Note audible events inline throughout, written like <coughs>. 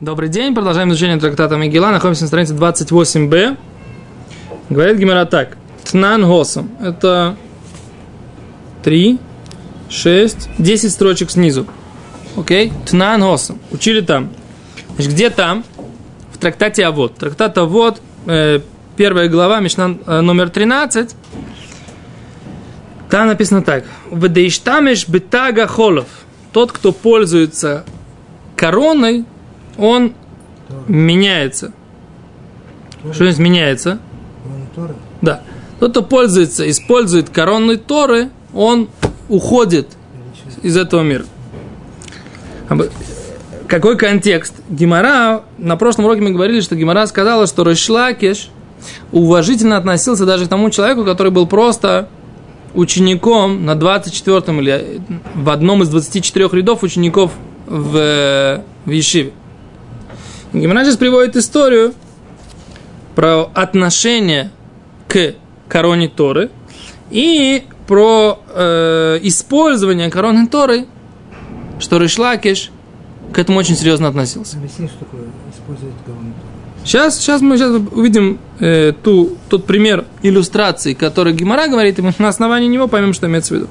Добрый день, продолжаем изучение трактата Мегила, находимся на странице 28b. Говорит Гимара так. Тнан Госом. Это 3, 6, 10 строчек снизу. Окей? Тнан Госом. Учили там. Значит, где там? В трактате Авод. Трактат Авод, э, первая глава, Мишна э, номер 13. Там написано так. Вдейштамеш бетага холов. Тот, кто пользуется короной, он меняется. Что значит меняется? Да. Тот, кто пользуется, использует коронной Торы, он уходит из этого мира. Какой контекст? Гимара, на прошлом уроке мы говорили, что Гимара сказала, что Рышлакиш уважительно относился даже к тому человеку, который был просто учеником на 24-м или в одном из 24 рядов учеников в, в Ешиве. Гимара сейчас приводит историю про отношение к короне Торы и про э, использование короны Торы, что Ришлакиш к этому очень серьезно относился. Объясни, что такое использовать корону Торы. Сейчас, сейчас мы сейчас увидим э, ту, тот пример иллюстрации, который Гимара говорит, и мы на основании него поймем, что имеется в виду.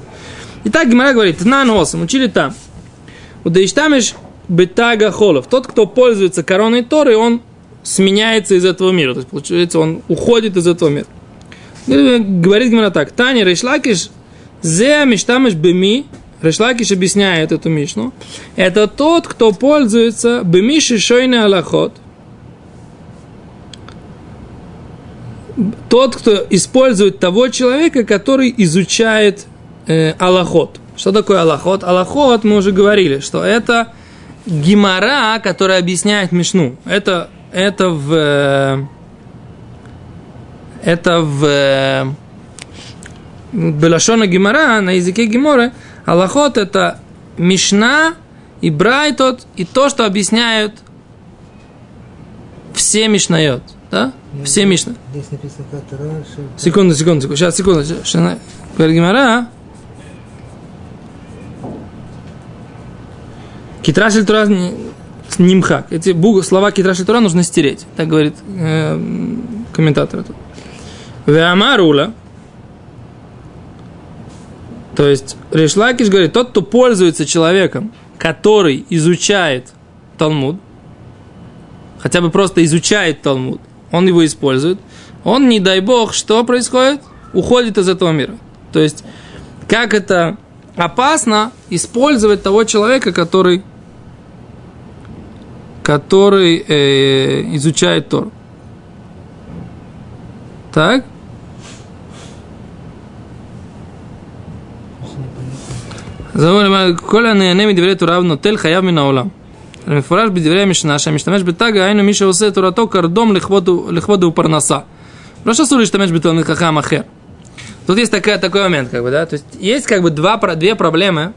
Итак, Гимара говорит, на носом, учили там. Удаиштамиш бетага холов. Тот, кто пользуется короной Торы, он сменяется из этого мира. То есть, получается, он уходит из этого мира. Говорит Гимара так. Таня Решлакиш зе миштамиш беми. Решлакиш объясняет эту мишну. Это тот, кто пользуется беми шишойны аллахот. Тот, кто использует того человека, который изучает э, аллахот. Что такое аллахот? Аллахот, мы уже говорили, что это гимара, которая объясняет Мишну. Это, это в... Э, это в... Э, Белашона гимара, на языке гиморы, Аллахот это Мишна и Брайтот, и то, что объясняют все Мишнает. Да? Все Мишна. Здесь написано Секунду, секунду, секунду. Сейчас, секунду. Гимара. Китрашель Тура нимхак. Эти слова Китрашель Тура нужно стереть. Так говорит э, комментатор. тут. Веамарула. То есть Решлакиш говорит, тот, кто пользуется человеком, который изучает Талмуд, хотя бы просто изучает Талмуд, он его использует, он, не дай бог, что происходит? Уходит из этого мира. То есть, как это опасно использовать того человека, который, который э, изучает Тор. Так? כל הנהנה מדברי תורה ונוטל חייו מן העולם. מפורש בדברי המשנה שהמשתמש בתגה היינו מי שעושה תורתו קרדום לכבוד ופרנסה. לא שאסור להשתמש בתלמיד חכם אחר. Тут есть такая, такой момент, как бы, да, то есть есть как бы два, про- две проблемы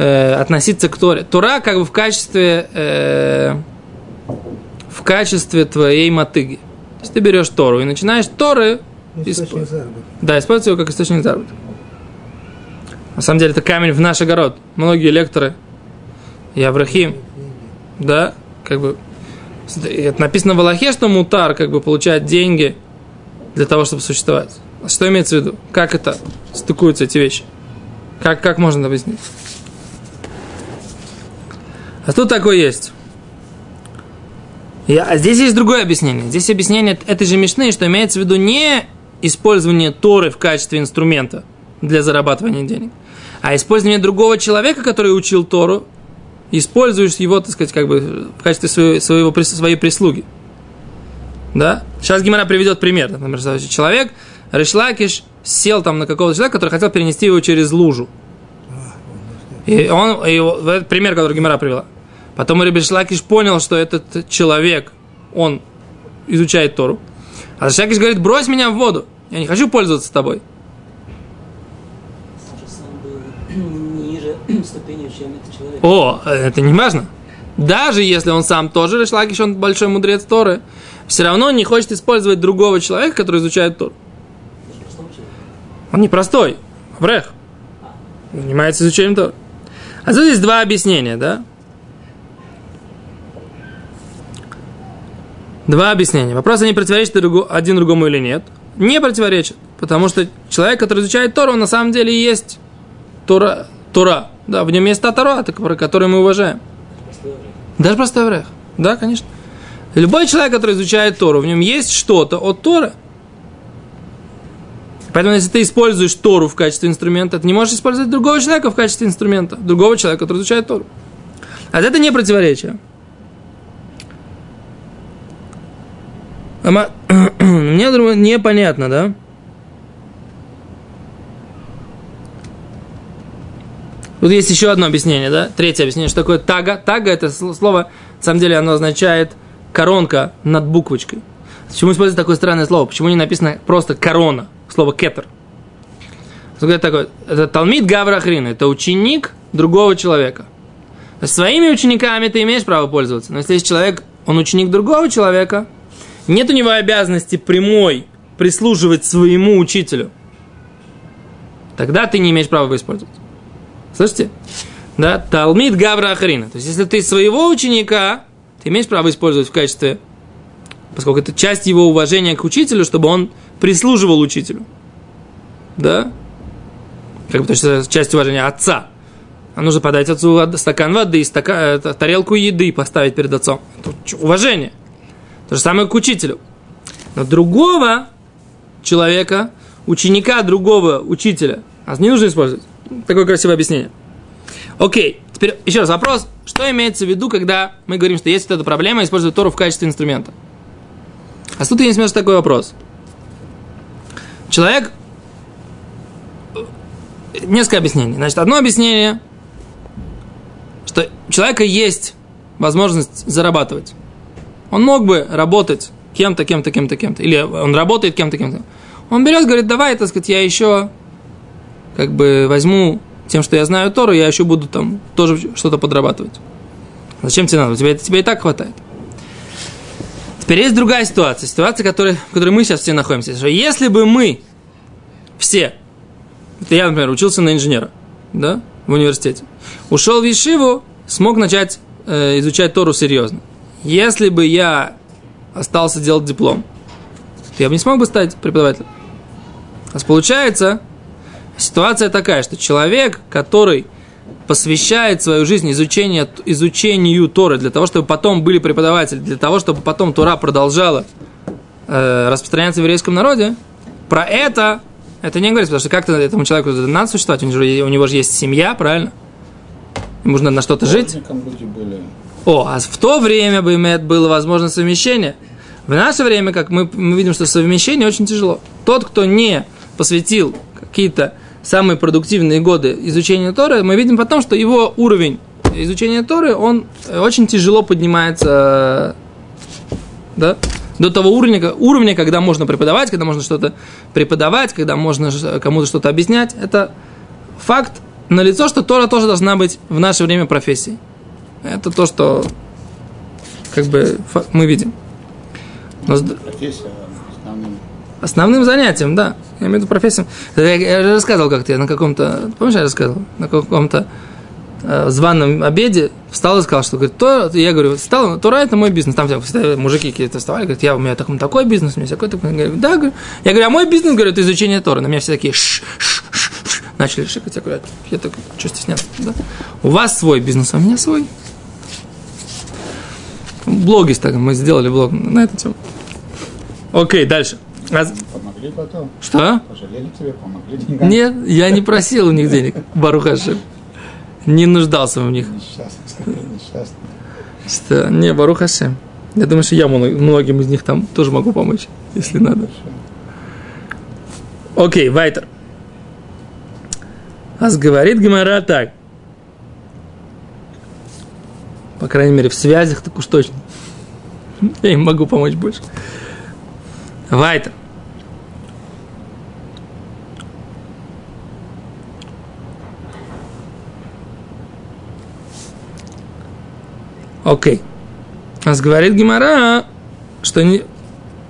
э, относиться к Торе. Тора как бы в качестве, э, в качестве твоей мотыги. То есть ты берешь Тору и начинаешь Торы, Источник заработка. да, использовать его как источник заработка. На самом деле это камень в наш огород. Многие лекторы и Аврахим, да, как бы это написано в Аллахе, что мутар как бы получает деньги для того, чтобы существовать. А Что имеется в виду? Как это стыкуются эти вещи? Как, как можно это объяснить? А тут такое есть. И- а здесь есть другое объяснение. Здесь объяснение этой же Мишны, что имеется в виду не использование Торы в качестве инструмента для зарабатывания денег, а использование другого человека, который учил Тору, используешь его, так сказать, как бы в качестве своего, своего, своей прислуги. Да? Сейчас Гимара приведет пример. Например, человек, Решлакиш, сел там на какого-то человека, который хотел перенести его через лужу. И он, и его- пример, который Гимара привела. Потом Решлакиш понял, что этот человек, он изучает Тору. А Решлакиш говорит, брось меня в воду. Я не хочу пользоваться тобой. О, это не важно. Даже если он сам тоже Решлакиш, он большой мудрец Торы, все равно не хочет использовать другого человека, который изучает Тору. Он не простой, Аврех. Занимается изучением Торы. А есть два объяснения, да? Два объяснения. Вопрос, они противоречат другу- один другому или нет. Не противоречат, потому что человек, который изучает Тору, на самом деле есть Тора. Тора. Да, в нем есть та Тора, которую мы уважаем. Даже простой еврей. Да, конечно. Любой человек, который изучает Тору, в нем есть что-то от Торы. Поэтому, если ты используешь Тору в качестве инструмента, ты не можешь использовать другого человека в качестве инструмента. Другого человека, который изучает Тору. А это не противоречие. Ама- <clears throat> Мне думаю, непонятно, да? Тут есть еще одно объяснение, да? Третье объяснение, что такое тага. Тага это сл- слово, на самом деле, оно означает коронка над буквочкой. Почему используется такое странное слово? Почему не написано просто корона? Слово кетер. Это такое? Это Талмит Гаврахрин, это ученик другого человека. Своими учениками ты имеешь право пользоваться. Но если есть человек, он ученик другого человека, нет у него обязанности прямой прислуживать своему учителю. Тогда ты не имеешь права его использовать. Слышите? Да, Талмит Гавра Ахарина. То есть, если ты своего ученика, ты имеешь право использовать в качестве, поскольку это часть его уважения к учителю, чтобы он прислуживал учителю. Да? Как бы, то есть, часть уважения отца. А нужно подать отцу стакан воды, стака- это, тарелку еды поставить перед отцом. Это уважение. То же самое к учителю. Но другого человека, ученика другого учителя, нас не нужно использовать. Такое красивое объяснение. Окей, теперь еще раз вопрос. Что имеется в виду, когда мы говорим, что есть вот эта проблема, использовать Тору в качестве инструмента? А тут есть между такой вопрос. Человек... Несколько объяснений. Значит, одно объяснение, что у человека есть возможность зарабатывать. Он мог бы работать кем-то, кем-то, кем-то, кем-то. Или он работает кем-то, кем-то. Он берет, говорит, давай, так сказать, я еще как бы возьму тем, что я знаю Тору, я еще буду там тоже что-то подрабатывать. Зачем тебе надо? У тебя, тебе и так хватает. Теперь есть другая ситуация. Ситуация, которой, в которой мы сейчас все находимся. Что если бы мы все, это я, например, учился на инженера, да, в университете, ушел в Ешиву, смог начать э, изучать Тору серьезно. Если бы я остался делать диплом, я бы не смог бы стать преподавателем. А получается, ситуация такая, что человек, который посвящает свою жизнь изучению, изучению Торы для того, чтобы потом были преподаватели, для того, чтобы потом Тора продолжала э, распространяться в еврейском народе, про это это не говорится, потому что как-то этому человеку надо существовать, у него, у него же есть семья, правильно? Ему нужно на что-то жить. были. О, а в то время бы имеет было возможно совмещение. В наше время, как мы, мы видим, что совмещение очень тяжело. Тот, кто не посвятил какие-то самые продуктивные годы изучению Торы, мы видим потом, что его уровень изучения Торы, он очень тяжело поднимается да, до того уровня, уровня, когда можно преподавать, когда можно что-то преподавать, когда можно кому-то что-то объяснять. Это факт на лицо, что Тора тоже должна быть в наше время профессией. Это то, что как бы мы видим. Но Профессия основным. Основным занятием, да. Я имею в виду профессиям. Я, же рассказывал как-то, я на каком-то, помнишь, я рассказывал? На каком-то э, званом обеде встал и сказал, что, говорит, то, я говорю, встал, Тора это мой бизнес. Там всегда мужики какие-то вставали, говорят, я, у меня такой, такой бизнес, у меня такой, такой. Я говорю, да, говорю. Я говорю, а мой бизнес, говорю, это изучение Торы. На меня все такие, ш, ш, ш, ш, начали шикать. Я говорю, я так, что стесняться, да? У вас свой бизнес, а у меня свой. Блоги так, мы сделали блог на эту тему. Окей, дальше. А- Помогли потом. Что? Пожалели тебе, помогли деньгами. Нет, я не просил у них денег, Барухаши. Не нуждался в них. Несчастный. Что? Не, Барухаши. Я думаю, что я мно- многим из них там тоже могу помочь, если надо. Окей, Вайтер. Ас говорит Гимара так. По крайней мере, в связях так уж точно. Я им могу помочь больше. Вайтер. Окей. Нас говорит Гимара, что, не,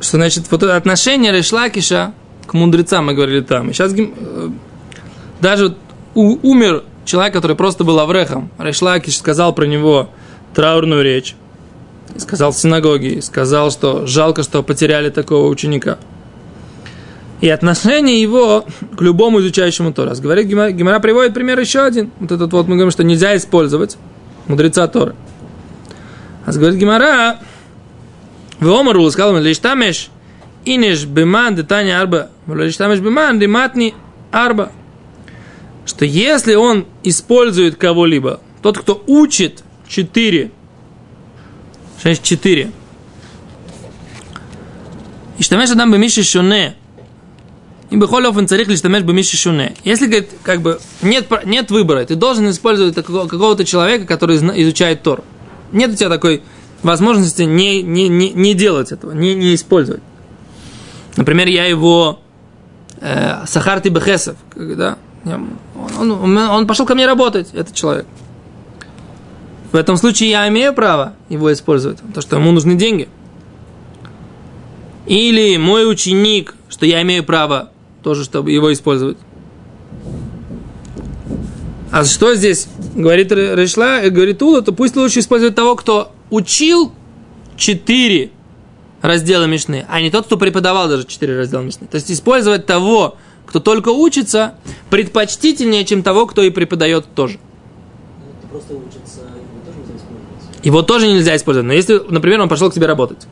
что значит вот это отношение Решлакиша к мудрецам, мы говорили там. И сейчас э, даже у- умер человек, который просто был аврехом. Решлакиш сказал про него траурную речь. сказал в синагоге, сказал, что жалко, что потеряли такого ученика. И отношение его к любому изучающему Торас. Говорит, Гимара, приводит пример еще один. Вот этот вот мы говорим, что нельзя использовать мудреца Торы. А говорит Гимара, в Омару сказал лишь тамеш, инеш беман детания арба, лишь тамеш беман дематни арба. Что если он использует кого-либо, тот, кто учит четыре, шесть четыре, и что адам бемиши шоне, и бихоль офен царих лишь тамеш бемиши шуне. Если, говорит, как бы нет, нет выбора, ты должен использовать какого-то человека, который изучает Тор. Нет у тебя такой возможности не, не, не, не делать этого, не, не использовать. Например, я его э, Сахарти Бехесов, да, он, он, он пошел ко мне работать, этот человек. В этом случае я имею право его использовать, потому что ему нужны деньги. Или мой ученик, что я имею право тоже, чтобы его использовать. А что здесь говорит Решла, говорит Ула, то пусть лучше использовать того, кто учил четыре раздела Мишны, а не тот, кто преподавал даже четыре раздела Мишны. То есть использовать того, кто только учится, предпочтительнее, чем того, кто и преподает тоже. просто учится, его тоже нельзя использовать. Его тоже нельзя использовать. Но если, например, он пошел к тебе работать.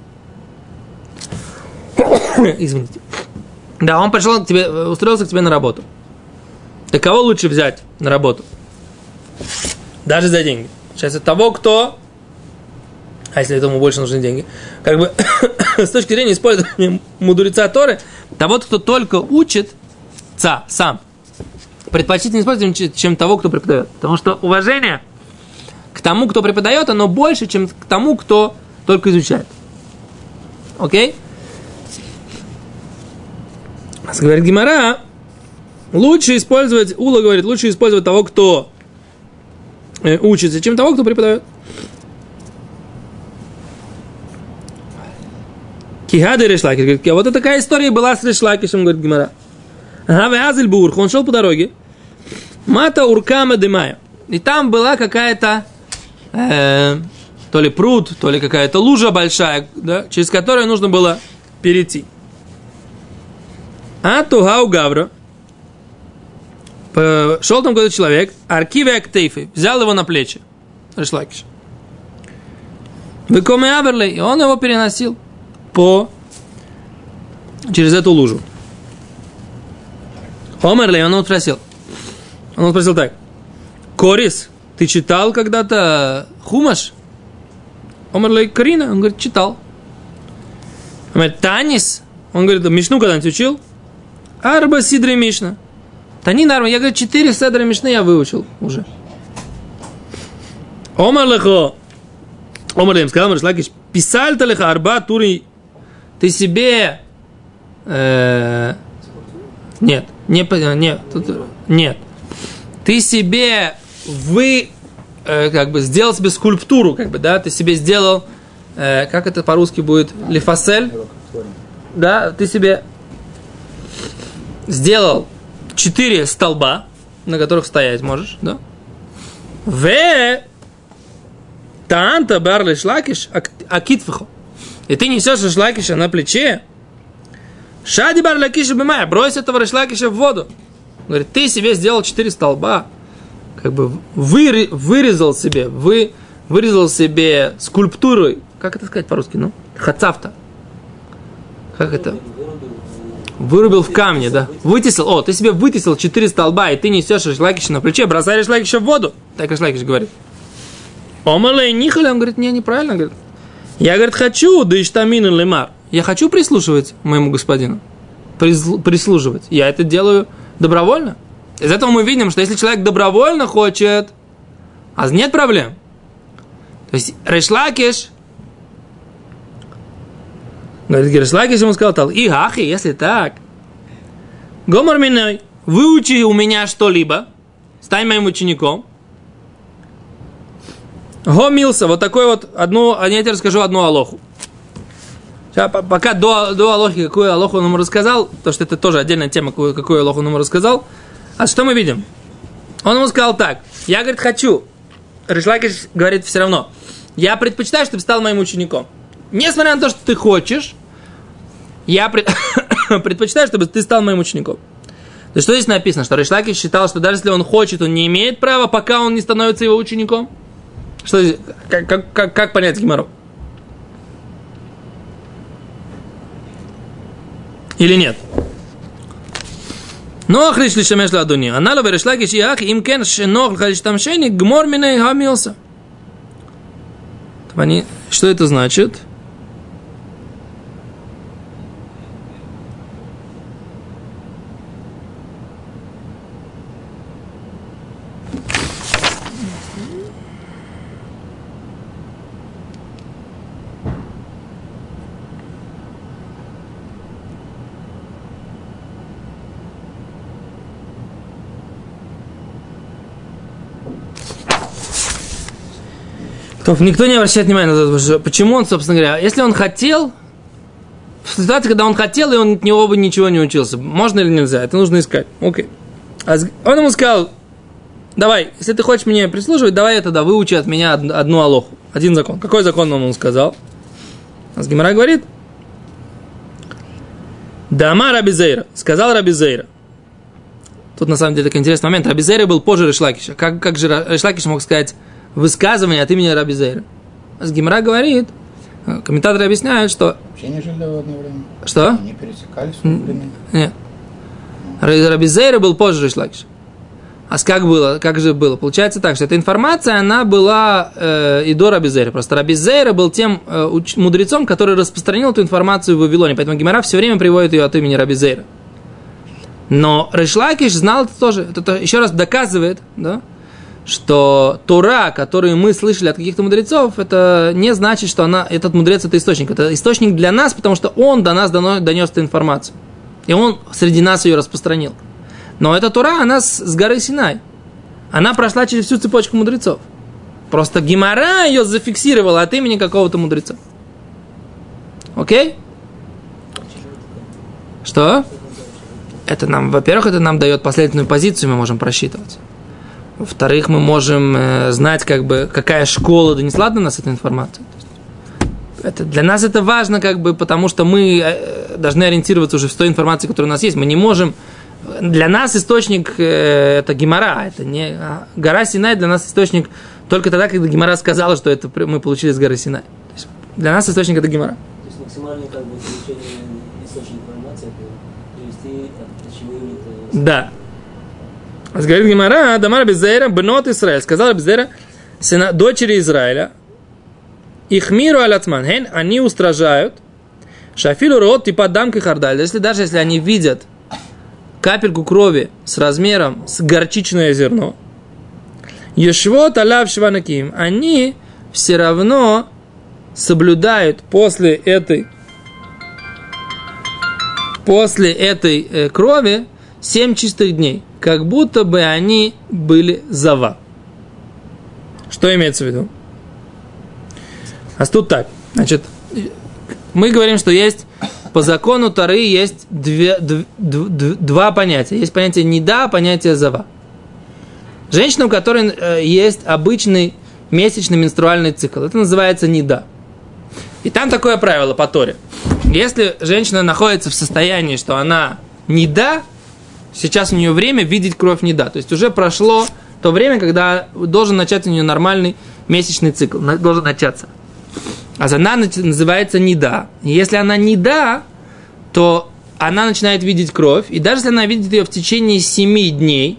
<coughs> Извините. Да, он пришел к тебе, устроился к тебе на работу. Так кого лучше взять на работу? Даже за деньги. Сейчас это того, кто... А если этому больше нужны деньги? Как бы <coughs> с точки зрения использования мудреца Торы, того, кто только учит, ца, сам, предпочтительно использовать, чем того, кто преподает. Потому что уважение к тому, кто преподает, оно больше, чем к тому, кто только изучает. Окей? Говорит Гимара, лучше использовать, Ула говорит, лучше использовать того, кто э, учится, чем того, кто преподает. Кихады Решлакиш. Говорит, вот это такая история была с Решлакишем, говорит Гимара. Гаве Азельбург, он шел по дороге. Мата Уркама Демая. И там была какая-то э, то ли пруд, то ли какая-то лужа большая, да, через которую нужно было перейти. А Тугау Гавра, шел там какой-то человек, Аркиве Актейфы, взял его на плечи, Решлакиш. Выкоме Аберлей, и он его переносил по через эту лужу. Омерлей, он его спросил. Он спросил так. Корис, ты читал когда-то Хумаш? Омерлей Карина, он говорит, читал. Он говорит, Танис, он говорит, Мишну когда-нибудь учил? Арба Сидри Мишна. Тани Нарма, я говорю, четыре Седра Мишны я выучил уже. Омар лехо. Омар им сказал, Маршлакиш, писаль то леха арба тури. Ты себе... Э, нет, не, нет, тут, нет. Ты себе вы э, как бы сделал себе скульптуру, как бы, да, ты себе сделал, э, как это по-русски будет, лифасель, да, ты себе сделал четыре столба, на которых стоять можешь, да? В Таанта барли шлакиш акитфихо. И ты несешь шлакиша на плече. Шади бар лакиша бимая, брось этого шлакиша в воду. Говорит, ты себе сделал четыре столба, как бы вы, вырезал себе, вы, вырезал себе скульптурой, как это сказать по-русски, ну? Хацавта. Как это? Вырубил в камне, да. Вытесил, о, ты себе вытесил четыре столба, и ты несешь шлакиш на плече, бросаешь шлакиша в воду. Так шлакиш говорит. Омалей нихали, он говорит, не, неправильно, говорит. Я, говорит, хочу, да иштамин лемар. Я хочу прислушивать моему господину. Прислуживать. Я это делаю добровольно. Из этого мы видим, что если человек добровольно хочет, а нет проблем. То есть Решлакиш, говорит Решлакиш ему сказал, Тал, и ахи, если так, Гомор миной, выучи у меня что-либо, стань моим учеником. Гомился, вот такой вот, одну, а я тебе расскажу одну алоху. Пока до, до Алохи, какую Алоху он ему рассказал, потому что это тоже отдельная тема, какую, какую Алоху он ему рассказал. А что мы видим? Он ему сказал так, я, говорит, хочу. Ришлакиш говорит все равно, Я предпочитаю, чтобы стал моим учеником. Несмотря на то, что ты хочешь, я пред- <coughs> предпочитаю, чтобы ты стал моим учеником. То есть, что здесь написано? Что Решлаки считал, что даже если он хочет, он не имеет права, пока он не становится его учеником? Что здесь? Как, как, как, как понять Гимару? Или нет? נוח לי לשמש לאדוני. ענה לו וריש לקיש יח, אם כן שנוח לך להשתמשני, גמור מיני המילסה. טוב, אני- Что это значит? Никто не обращает внимания на то, что- почему он, собственно говоря, если он хотел, в ситуации, когда он хотел, и он от него бы ничего не учился, можно или нельзя, это нужно искать. Окей. А он ему сказал, давай, если ты хочешь мне прислуживать, давай я тогда выучи от меня од- одну алоху, один закон. Какой закон он ему сказал? А с Гимара говорит, Дама Рабизейра, сказал Рабизейра. Тут на самом деле такой интересный момент. Рабизейра был позже Решлакиша. Как, как же Решлакиш мог сказать высказывание от имени Рабизейра? А с Гимара говорит, э, комментаторы объясняют, что... Вообще не жили в одно время. Что? Они пересекались в времени. Нет. Ра- Рабизейра был позже Решлакиша. А как было? Как же было? Получается так, что эта информация, она была э, и до Рабизейра. Просто Рабизейра был тем э, уч- мудрецом, который распространил эту информацию в Вавилоне. Поэтому Гимара все время приводит ее от имени Рабизейра. Но Решлакиш знал это тоже. Это то- еще раз доказывает, да, что Тора, которую мы слышали от каких-то мудрецов, это не значит, что она, этот мудрец это источник. Это источник для нас, потому что он до нас дано- донес эту информацию. И он среди нас ее распространил. Но эта Тура, она с, с горы Синай. Она прошла через всю цепочку мудрецов. Просто Гимара ее зафиксировала от имени какого-то мудреца. Окей? Что? Это нам, во-первых, это нам дает последовательную позицию, мы можем просчитывать. Во-вторых, мы можем э, знать, как бы, какая школа донесла до нас эту информацию. Это, для нас это важно, как бы, потому что мы э, должны ориентироваться уже в той информации, которая у нас есть. Мы не можем... Для нас источник э, это Гимара, это не... а гора Синай для нас источник только тогда, когда Гимара сказала, что это мы получили с горы Синай. Для нас источник это Гимара. То есть максимальное как бы получение источника информации это привести от именно Да. Говорит Гимара, Дамар Безейра, Бнот Израиль. Сказал Безейра, сына, дочери Израиля, их миру аляцман, хен, они устражают, шафилу рот типа дамки хардаль. Если даже если они видят капельку крови с размером с горчичное зерно, Ешвот алав шванаким, они все равно соблюдают после этой после этой э, крови 7 чистых дней, как будто бы они были зава. Что имеется в виду? А тут так. Значит, мы говорим, что есть по закону Тары есть две, дв- дв- дв- два понятия. Есть понятие неда, понятие зава. Женщина, у которой э, есть обычный месячный менструальный цикл, это называется неда. И там такое правило по Торе. Если женщина находится в состоянии, что она не да, сейчас у нее время видеть кровь не да. То есть уже прошло то время, когда должен начаться у нее нормальный месячный цикл, должен начаться. А она называется не да. Если она не да, то она начинает видеть кровь. И даже если она видит ее в течение 7 дней,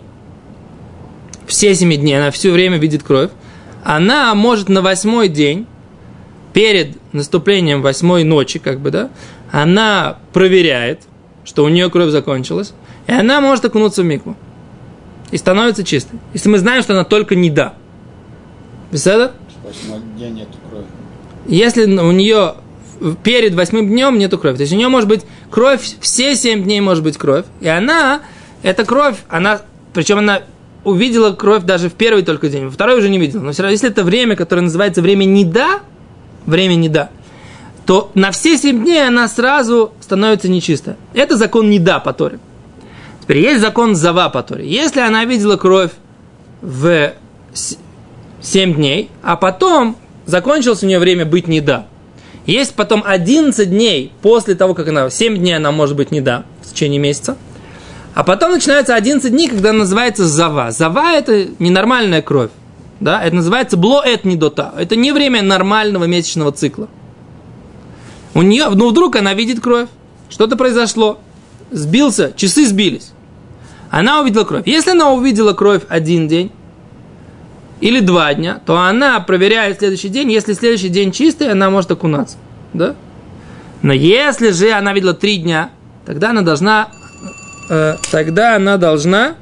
все 7 дней, она все время видит кровь, она может на восьмой день перед наступлением восьмой ночи, как бы, да, она проверяет, что у нее кровь закончилась, и она может окунуться в микву. И становится чистой. Если мы знаем, что она только не да. Беседа? Если у нее перед восьмым днем нету крови. То есть у нее может быть кровь, все семь дней может быть кровь. И она, эта кровь, она, причем она увидела кровь даже в первый только день, во второй уже не видела. Но все равно, если это время, которое называется время не да, время не да, то на все семь дней она сразу становится нечистая. Это закон не да по Торе. Теперь есть закон зава по Торе. Если она видела кровь в с- 7 дней, а потом закончилось у нее время быть не да. Есть потом 11 дней после того, как она... 7 дней она может быть не да в течение месяца. А потом начинается 11 дней, когда называется зава. Зава – это ненормальная кровь. Да? Это называется блоэт недота. Это не время нормального месячного цикла. У нее, ну вдруг она видит кровь, что-то произошло, сбился, часы сбились. Она увидела кровь. Если она увидела кровь один день или два дня, то она проверяет следующий день. Если следующий день чистый, она может окунаться. Да? Но если же она видела три дня, тогда она должна, э, тогда она должна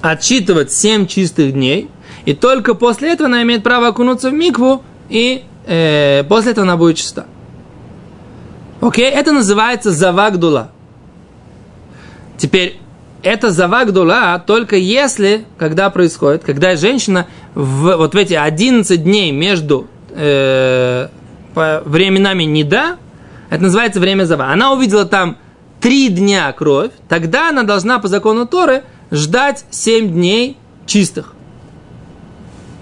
отсчитывать семь чистых дней. И только после этого она имеет право окунуться в микву, и э, после этого она будет чиста. Окей, это называется завагдула. Теперь, это завагдула только если, когда происходит, когда женщина в, вот в эти 11 дней между э, временами не да, это называется время зава. Она увидела там 3 дня кровь, тогда она должна по закону Торы ждать 7 дней чистых.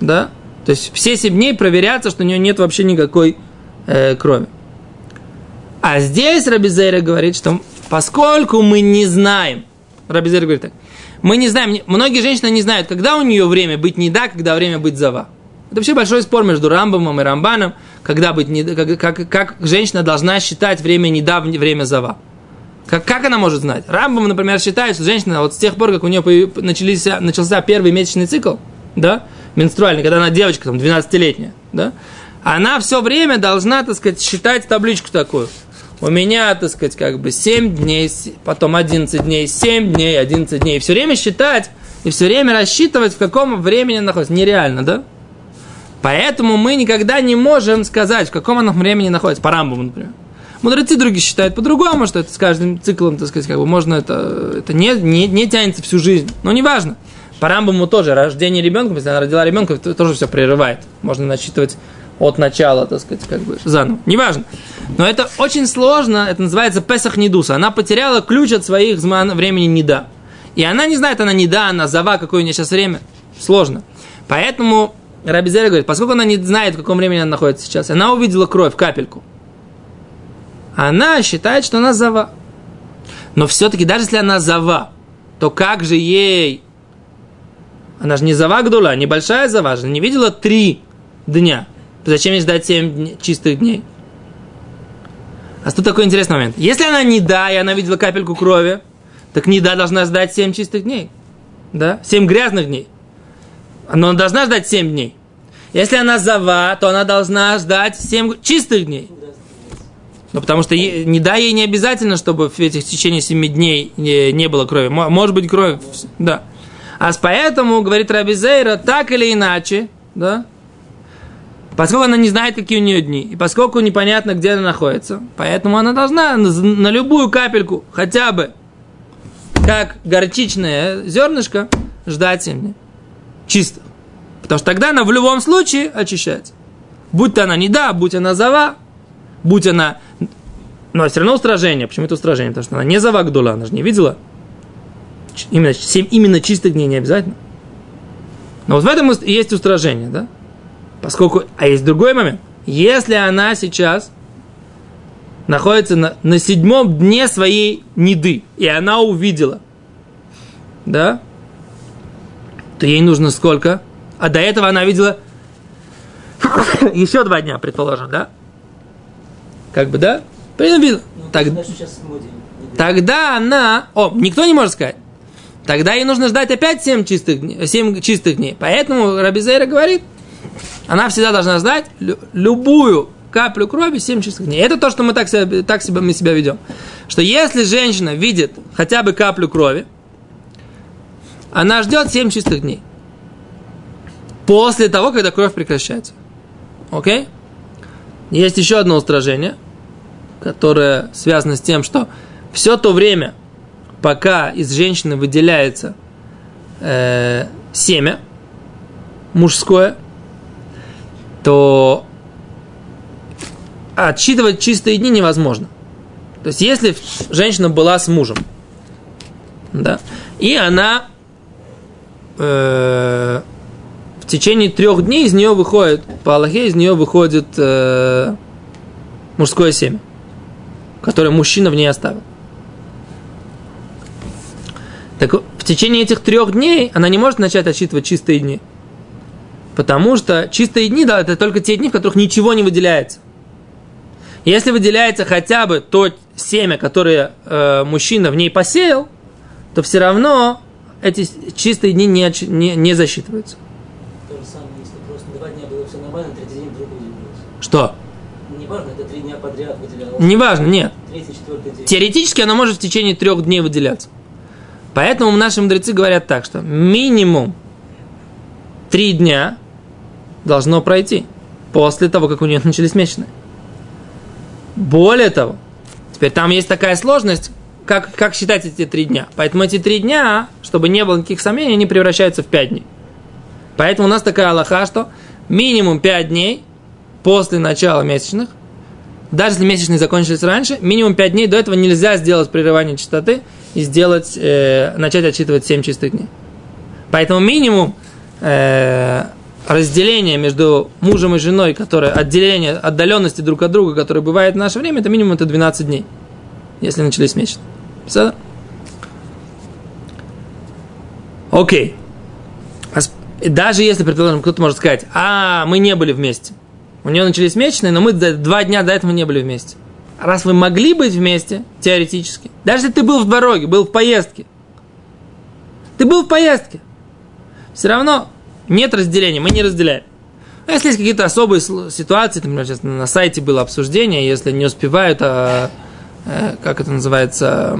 Да? То есть все 7 дней проверяться, что у нее нет вообще никакой э, крови. А здесь Рабизейра говорит, что поскольку мы не знаем, Рабизейра говорит так, мы не знаем, многие женщины не знают, когда у нее время быть не да, когда время быть зава. Это вообще большой спор между Рамбомом и Рамбаном, когда быть не, как, как, как женщина должна считать время не да, время зава. Как, как она может знать? Рамбом, например, считает, что женщина вот с тех пор, как у нее начались, начался первый месячный цикл, да, менструальный, когда она девочка, там, 12-летняя, да, она все время должна, так сказать, считать табличку такую – у меня, так сказать, как бы 7 дней, потом 11 дней, 7 дней, 11 дней. Все время считать и все время рассчитывать, в каком времени находится. Нереально, да? Поэтому мы никогда не можем сказать, в каком она времени находится. По Рамбаму, например. Мудрецы другие считают по-другому, что это с каждым циклом, так сказать, как бы можно это, это не, не, не тянется всю жизнь. Но неважно. По Рамбаму тоже рождение ребенка, если она родила ребенка, это тоже все прерывает. Можно насчитывать от начала, так сказать, как бы заново. Неважно. Но это очень сложно, это называется Песах Недуса. Она потеряла ключ от своих времени Неда. И она не знает, она Неда, она Зава, какое у нее сейчас время. Сложно. Поэтому Рабизеля говорит, поскольку она не знает, в каком времени она находится сейчас, она увидела кровь, капельку. Она считает, что она Зава. Но все-таки, даже если она Зава, то как же ей... Она же не Зава Гдула, небольшая Зава, же не видела три дня. Зачем ей ждать 7 чистых дней? А тут такой интересный момент. Если она не да, и она видела капельку крови, так не да должна ждать 7 чистых дней. Да? 7 грязных дней. Но она должна ждать 7 дней. Если она зава, то она должна ждать 7 чистых дней. Ну, потому что не да, ей не обязательно, чтобы в этих в течение 7 дней не, не было крови. Может быть, кровь, да. А поэтому, говорит Раби Зейра, так или иначе, да, Поскольку она не знает, какие у нее дни, и поскольку непонятно, где она находится, поэтому она должна на, любую капельку, хотя бы как горчичное зернышко, ждать 7 дней. Чисто. Потому что тогда она в любом случае очищается. Будь то она не да, будь она зава, будь она... Но все равно устражение. Почему это устражение? Потому что она не зава гдула, она же не видела. Именно, 7 именно чистых дней не обязательно. Но вот в этом есть устражение, да? Поскольку, а есть другой момент. Если она сейчас находится на, на седьмом дне своей неды, и она увидела, да, то ей нужно сколько? А до этого она видела <coughs> еще два дня, предположим, да? Как бы, да? Ну, так, тогда она... О, никто не может сказать. Тогда ей нужно ждать опять 7 чистых, дней, 7 чистых дней. Поэтому Рабизейра говорит, она всегда должна знать любую каплю крови 7 чистых дней. Это то, что мы так себя, так себя, мы себя ведем. Что если женщина видит хотя бы каплю крови, она ждет 7 чистых дней. После того, когда кровь прекращается. Окей? Есть еще одно устражение, которое связано с тем, что все то время, пока из женщины выделяется э, семя мужское, то отсчитывать чистые дни невозможно. То есть, если женщина была с мужем, да, и она э, в течение трех дней из нее выходит, по Аллахе из нее выходит э, мужское семя, которое мужчина в ней оставил. Так в течение этих трех дней она не может начать отсчитывать чистые дни. Потому что чистые дни, да, это только те дни, в которых ничего не выделяется. Если выделяется хотя бы то семя, которое э, мужчина в ней посеял, то все равно эти чистые дни не, не, не засчитываются. То же самое, если просто два дня было все нормально, третий день вдруг выделилось. Что? Не важно, это три дня подряд выделялось. Неважно, нет. Третий, четвертый день. Теоретически оно может в течение трех дней выделяться. Поэтому наши мудрецы говорят так, что минимум три дня должно пройти после того, как у нее начались месячные. Более того, теперь там есть такая сложность, как, как считать эти три дня. Поэтому эти три дня, чтобы не было никаких сомнений, они превращаются в пять дней. Поэтому у нас такая аллаха, что минимум пять дней после начала месячных, даже если месячные закончились раньше, минимум 5 дней до этого нельзя сделать прерывание частоты и сделать, э, начать отсчитывать 7 чистых дней. Поэтому минимум э, разделения между мужем и женой, которое отделение отдаленности друг от друга, которое бывает в наше время, это минимум это 12 дней, если начались месячные. Все? Окей. Даже если, предположим, кто-то может сказать, а, мы не были вместе. У нее начались месячные, но мы два дня до этого не были вместе. Раз вы могли быть вместе, теоретически, даже если ты был в дороге, был в поездке, ты был в поездке, все равно нет разделения, мы не разделяем. А если есть какие-то особые ситуации, например, сейчас на сайте было обсуждение, если не успевают, а, э, как это называется,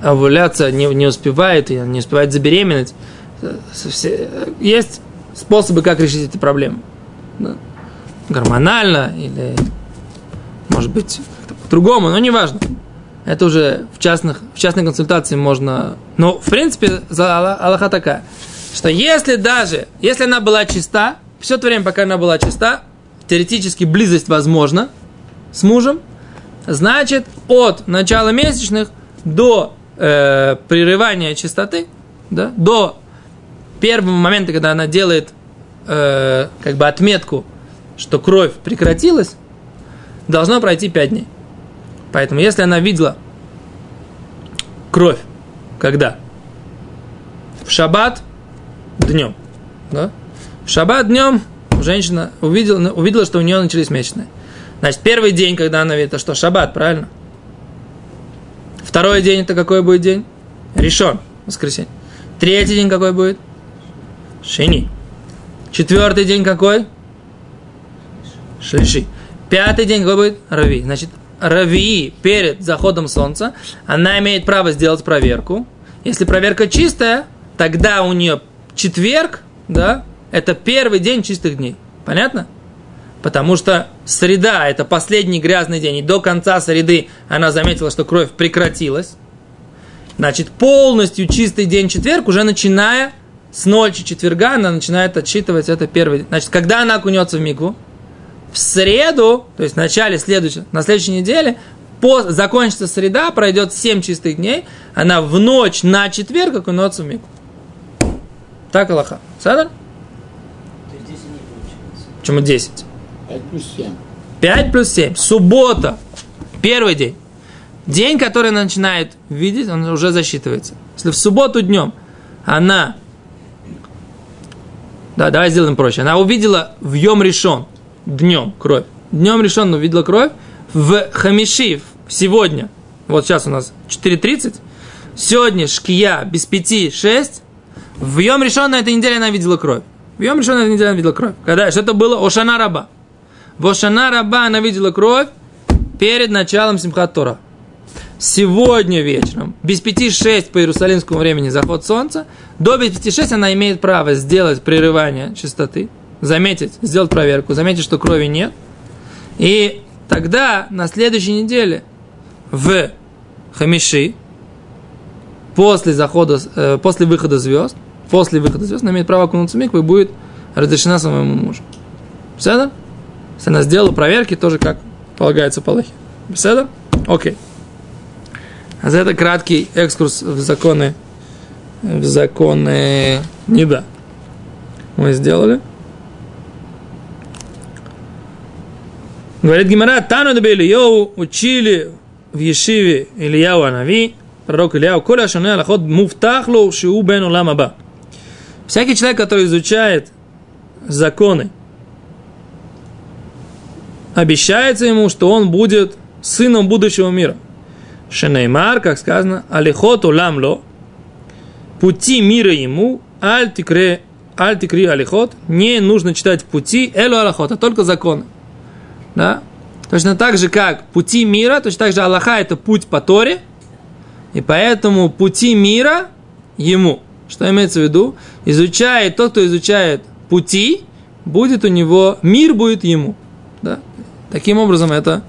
овуляция не, не успевает, не успевает забеременеть. Э, все- Есть способы, как решить эти проблемы. Да. Гормонально или, может быть, как-то по-другому, но неважно. Это уже в, частных, в частной консультации можно... Но, в принципе, Аллаха такая, что если даже, если она была чиста, все то время, пока она была чиста, теоретически близость возможна с мужем, значит, от начала месячных до э, прерывания чистоты, да, до первого момента, когда она делает э, как бы отметку, что кровь прекратилась, должно пройти 5 дней. Поэтому, если она видела кровь, когда? В шаббат днем. Да? Шаббат днем женщина увидела, увидела, что у нее начались месячные. Значит, первый день, когда она видит, это что? Шаббат, правильно? Второй день, это какой будет день? Решен, воскресенье. Третий день какой будет? Шини. Четвертый день какой? Шлиши. Пятый день какой будет? Рави. Значит, Рави перед заходом солнца, она имеет право сделать проверку. Если проверка чистая, тогда у нее четверг, да, это первый день чистых дней. Понятно? Потому что среда – это последний грязный день, и до конца среды она заметила, что кровь прекратилась. Значит, полностью чистый день четверг, уже начиная с ночи четверга, она начинает отсчитывать это первый день. Значит, когда она окунется в мику? В среду, то есть в начале следующей, на следующей неделе, по, закончится среда, пройдет 7 чистых дней, она в ночь на четверг окунется в мику. Так Аллаха. Садар? То есть 10 дней получается. Почему 10? 5 плюс 7. 5 плюс 7. Суббота. Первый день. День, который она начинает видеть, он уже засчитывается. Если в субботу днем она... Да, давай сделаем проще. Она увидела в Йом решен днем кровь. Днем решен она увидела кровь. В Хамиши сегодня, вот сейчас у нас 4.30, сегодня шкия без 5, 6, в Йом решен на этой неделе она видела кровь. В Йом решен на этой неделе она видела кровь. Когда? Что это было? Ошана Раба. В Ошана Раба она видела кровь перед началом Симхат Тора. Сегодня вечером, без пяти шесть по иерусалимскому времени заход солнца, до без пяти шесть она имеет право сделать прерывание чистоты, заметить, сделать проверку, заметить, что крови нет. И тогда на следующей неделе в Хамиши, после захода, э, после выхода звезд, после выхода звезд, она имеет право окунуться в микву и будет разрешена своему мужу. Все Если она сделала проверки, тоже как полагается по Аллахе. Беседа? Окей. А за это краткий экскурс в законы, в законы Неда. Мы сделали. Говорит Гимара, Тану Дабели Йоу учили в Ешиве Ильяу Анави, пророк Ильяу, Коля Шане Аллахот Муфтахлу Шиу Бен Улам Аба. Всякий человек, который изучает законы, обещается ему, что он будет сыном будущего мира. Шенеймар, как сказано, Алихот Уламло, пути мира ему, Альтикре, Альтикри Алихот, не нужно читать пути Элу Аллахот, а только законы. Да? Точно так же, как пути мира, точно так же Аллаха это путь по Торе, и поэтому пути мира ему. Что имеется в виду? Изучает, тот, кто изучает пути, будет у него, мир будет ему. Да? Таким образом, это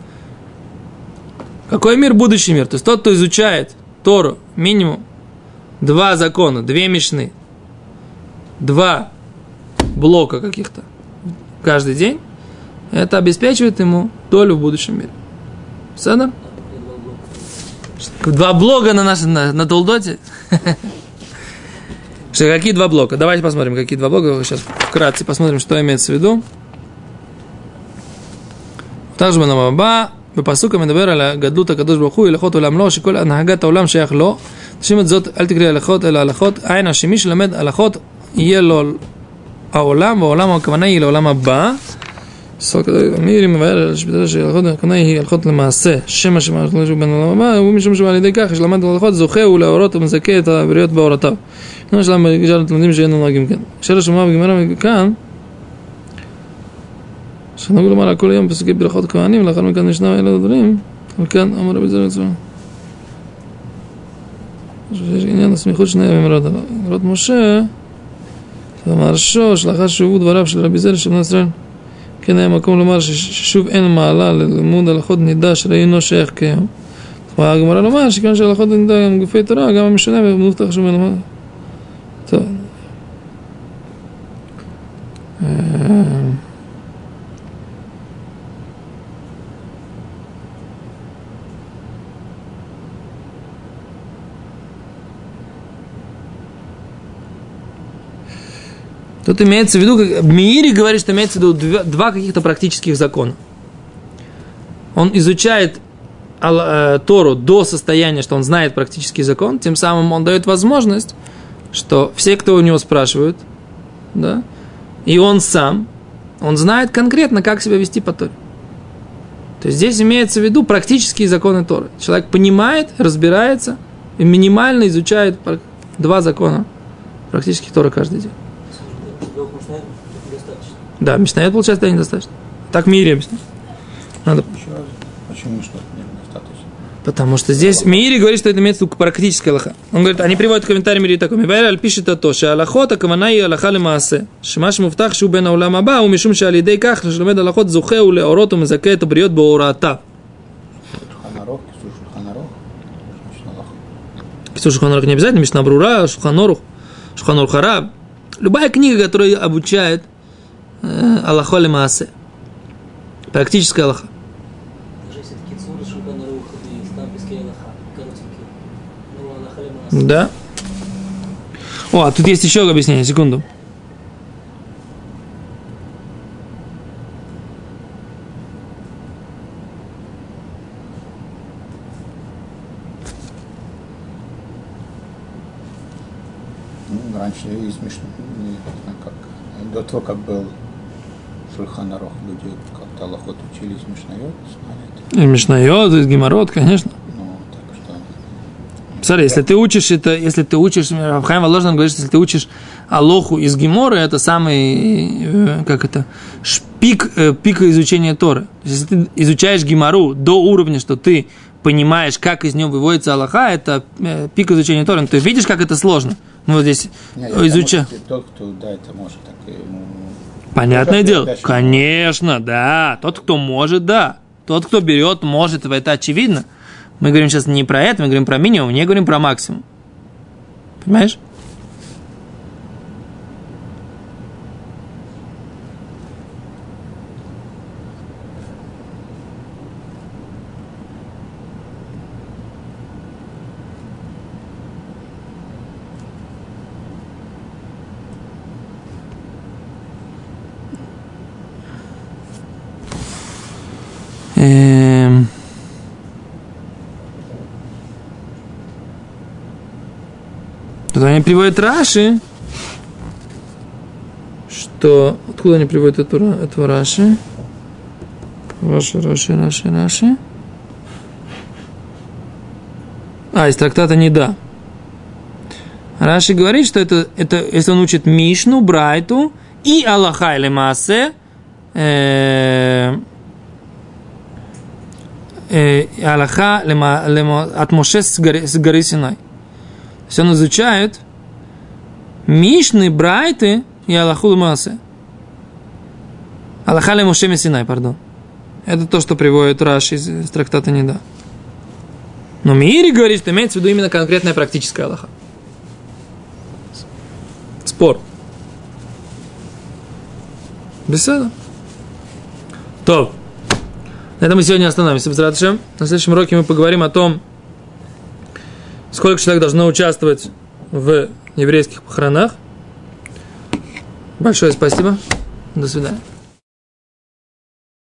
какой мир? Будущий мир. То есть тот, кто изучает Тору, минимум два закона, две мешны, два блока каких-то каждый день, это обеспечивает ему долю в будущем мире. Седер? Два блока на, нашем, на, на Толдоте. <laughs> Что, какие два блока? Давайте посмотрим, какие два блока. Сейчас вкратце посмотрим, что имеется в виду. также בנם הבא, בפסוק המדבר על הגדלות הקדוש ברוך הוא, הלכות עולם לא, שכל הנהגת העולם שייך לו. תשים את זאת, אל תקראי הלכות, אלא הלכות, עין השמי שלמד הלכות, יהיה לו העולם, והעולם הכוונה היא לעולם הבא. מירי מבאר על שביתה של הלכות, הכוונה היא הלכות למעשה, שמא שמע שהוא בן עולם הבא, הוא משום שעל ידי כך שלמד הלכות זוכה הוא להורות ומזכה את הבריות באורותיו. כמו שלם בגישה לתלמידים שאינם נוהגים כן. אשר השמע בגמרא כאן, שנהוג לומר על כל יום פסוקי ברכות כהנים, לאחר מכן ישנם אלה הדברים, אבל כן אמר רבי זר עצמו. שיש עניין הסמיכות שני ימים. רוד משה, אמר שוש, לאחר שהובאו דבריו של רבי זר של בני ישראל. כן היה מקום לומר ששוב אין מעלה ללימוד הלכות נידה שאינו שייך כיום. יכולה הגמרא לומר שכיוון שהלכות נידה גם גופי תורה, גם המשנה ומובטח שוב אין לומר. טוב. Тут имеется в виду, как Миири говорит, что имеется в виду два, два каких-то практических закона. Он изучает э, Тору до состояния, что он знает практический закон, тем самым он дает возможность, что все, кто у него спрашивают, да, и он сам, он знает конкретно, как себя вести по Торе. То есть здесь имеется в виду практические законы Торы. Человек понимает, разбирается и минимально изучает два закона практически Торы каждый день. Да, Мишнаед, получается, да, недостаточно. Так в мире объясняет. Надо... Почему что недостаточно? Потому что здесь Мири говорит, что это имеется в виду практическая лоха. Он говорит, они приводят комментарий Мири такой. Мибайр аль пишет то, что аллахот акавана и аллаха ли маасе. Шимаш муфтах шу бен аулам аба, у мишум ша алидей ках, шлемед аллахот зухе у леорот ороту мезаке это бриет боурата. Кису Шуханорух не обязательно, Мишнабрура, Шуханорух, Шуханорух Хараб. Любая книга, которая обучает э, Аллахо Маасе. Практическая Аллаха. Ну. Да. О, а тут есть еще объяснение, секунду. Ну, раньше и смешно, не знаю как, до того, как был Шульханарох, люди как-то Аллахот учились Мишнайот, знали это. И Мишнайот, и Геморрот, конечно. Ну, так что... Смотри, если ты учишь это, если ты учишь, Абхайм Воложин говорит, что если ты учишь Алоху из Гемора, это самый, э, как это, шпик, э, пик изучения Торы. То есть, Если ты изучаешь Гемору до уровня, что ты понимаешь, как из него выводится Аллаха, это э, пик изучения Торы. Ну, Ты видишь, как это сложно? Ну, вот здесь Не, я изуча... думаю, Тот, кто, да, это может, так ему... Понятное дело. дальше. Конечно, да. Тот, кто может, да. Тот, кто берет, может, это очевидно. Мы говорим сейчас не про это, мы говорим про минимум, не говорим про максимум. Понимаешь? Эм. Тут они приводят Раши, что... Откуда они приводят эту, эту Раши? Раши, Раши, Раши, Раши. А, из трактата не да. Раши говорит, что это, это если он учит Мишну, Брайту и Аллаха или Маасе, э, э, Аллаха лема- лема- от Моше с горы, с горы Синай. То он изучает Мишны, Брайты и Аллаху Лемаасе. Аллаха ле Моше Синай, пардон. Это то, что приводит Раши из, из трактата Неда. Но Мири говорит, что имеется в виду именно конкретная практическая Аллаха. Спор. Беседа. То. На этом мы сегодня остановимся. Без радости. На следующем уроке мы поговорим о том, сколько человек должно участвовать в еврейских похоронах. Большое спасибо. До свидания.